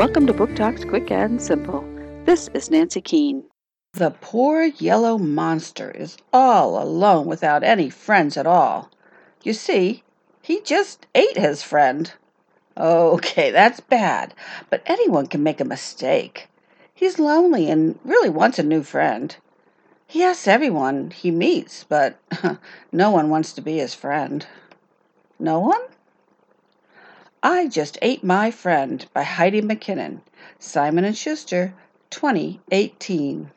Welcome to Book Talks Quick and Simple. This is Nancy Keene. The poor yellow monster is all alone without any friends at all. You see, he just ate his friend. Okay, that's bad, but anyone can make a mistake. He's lonely and really wants a new friend. He asks everyone he meets, but no one wants to be his friend. No one? I Just Ate My Friend by Heidi McKinnon. Simon & Schuster, 2018.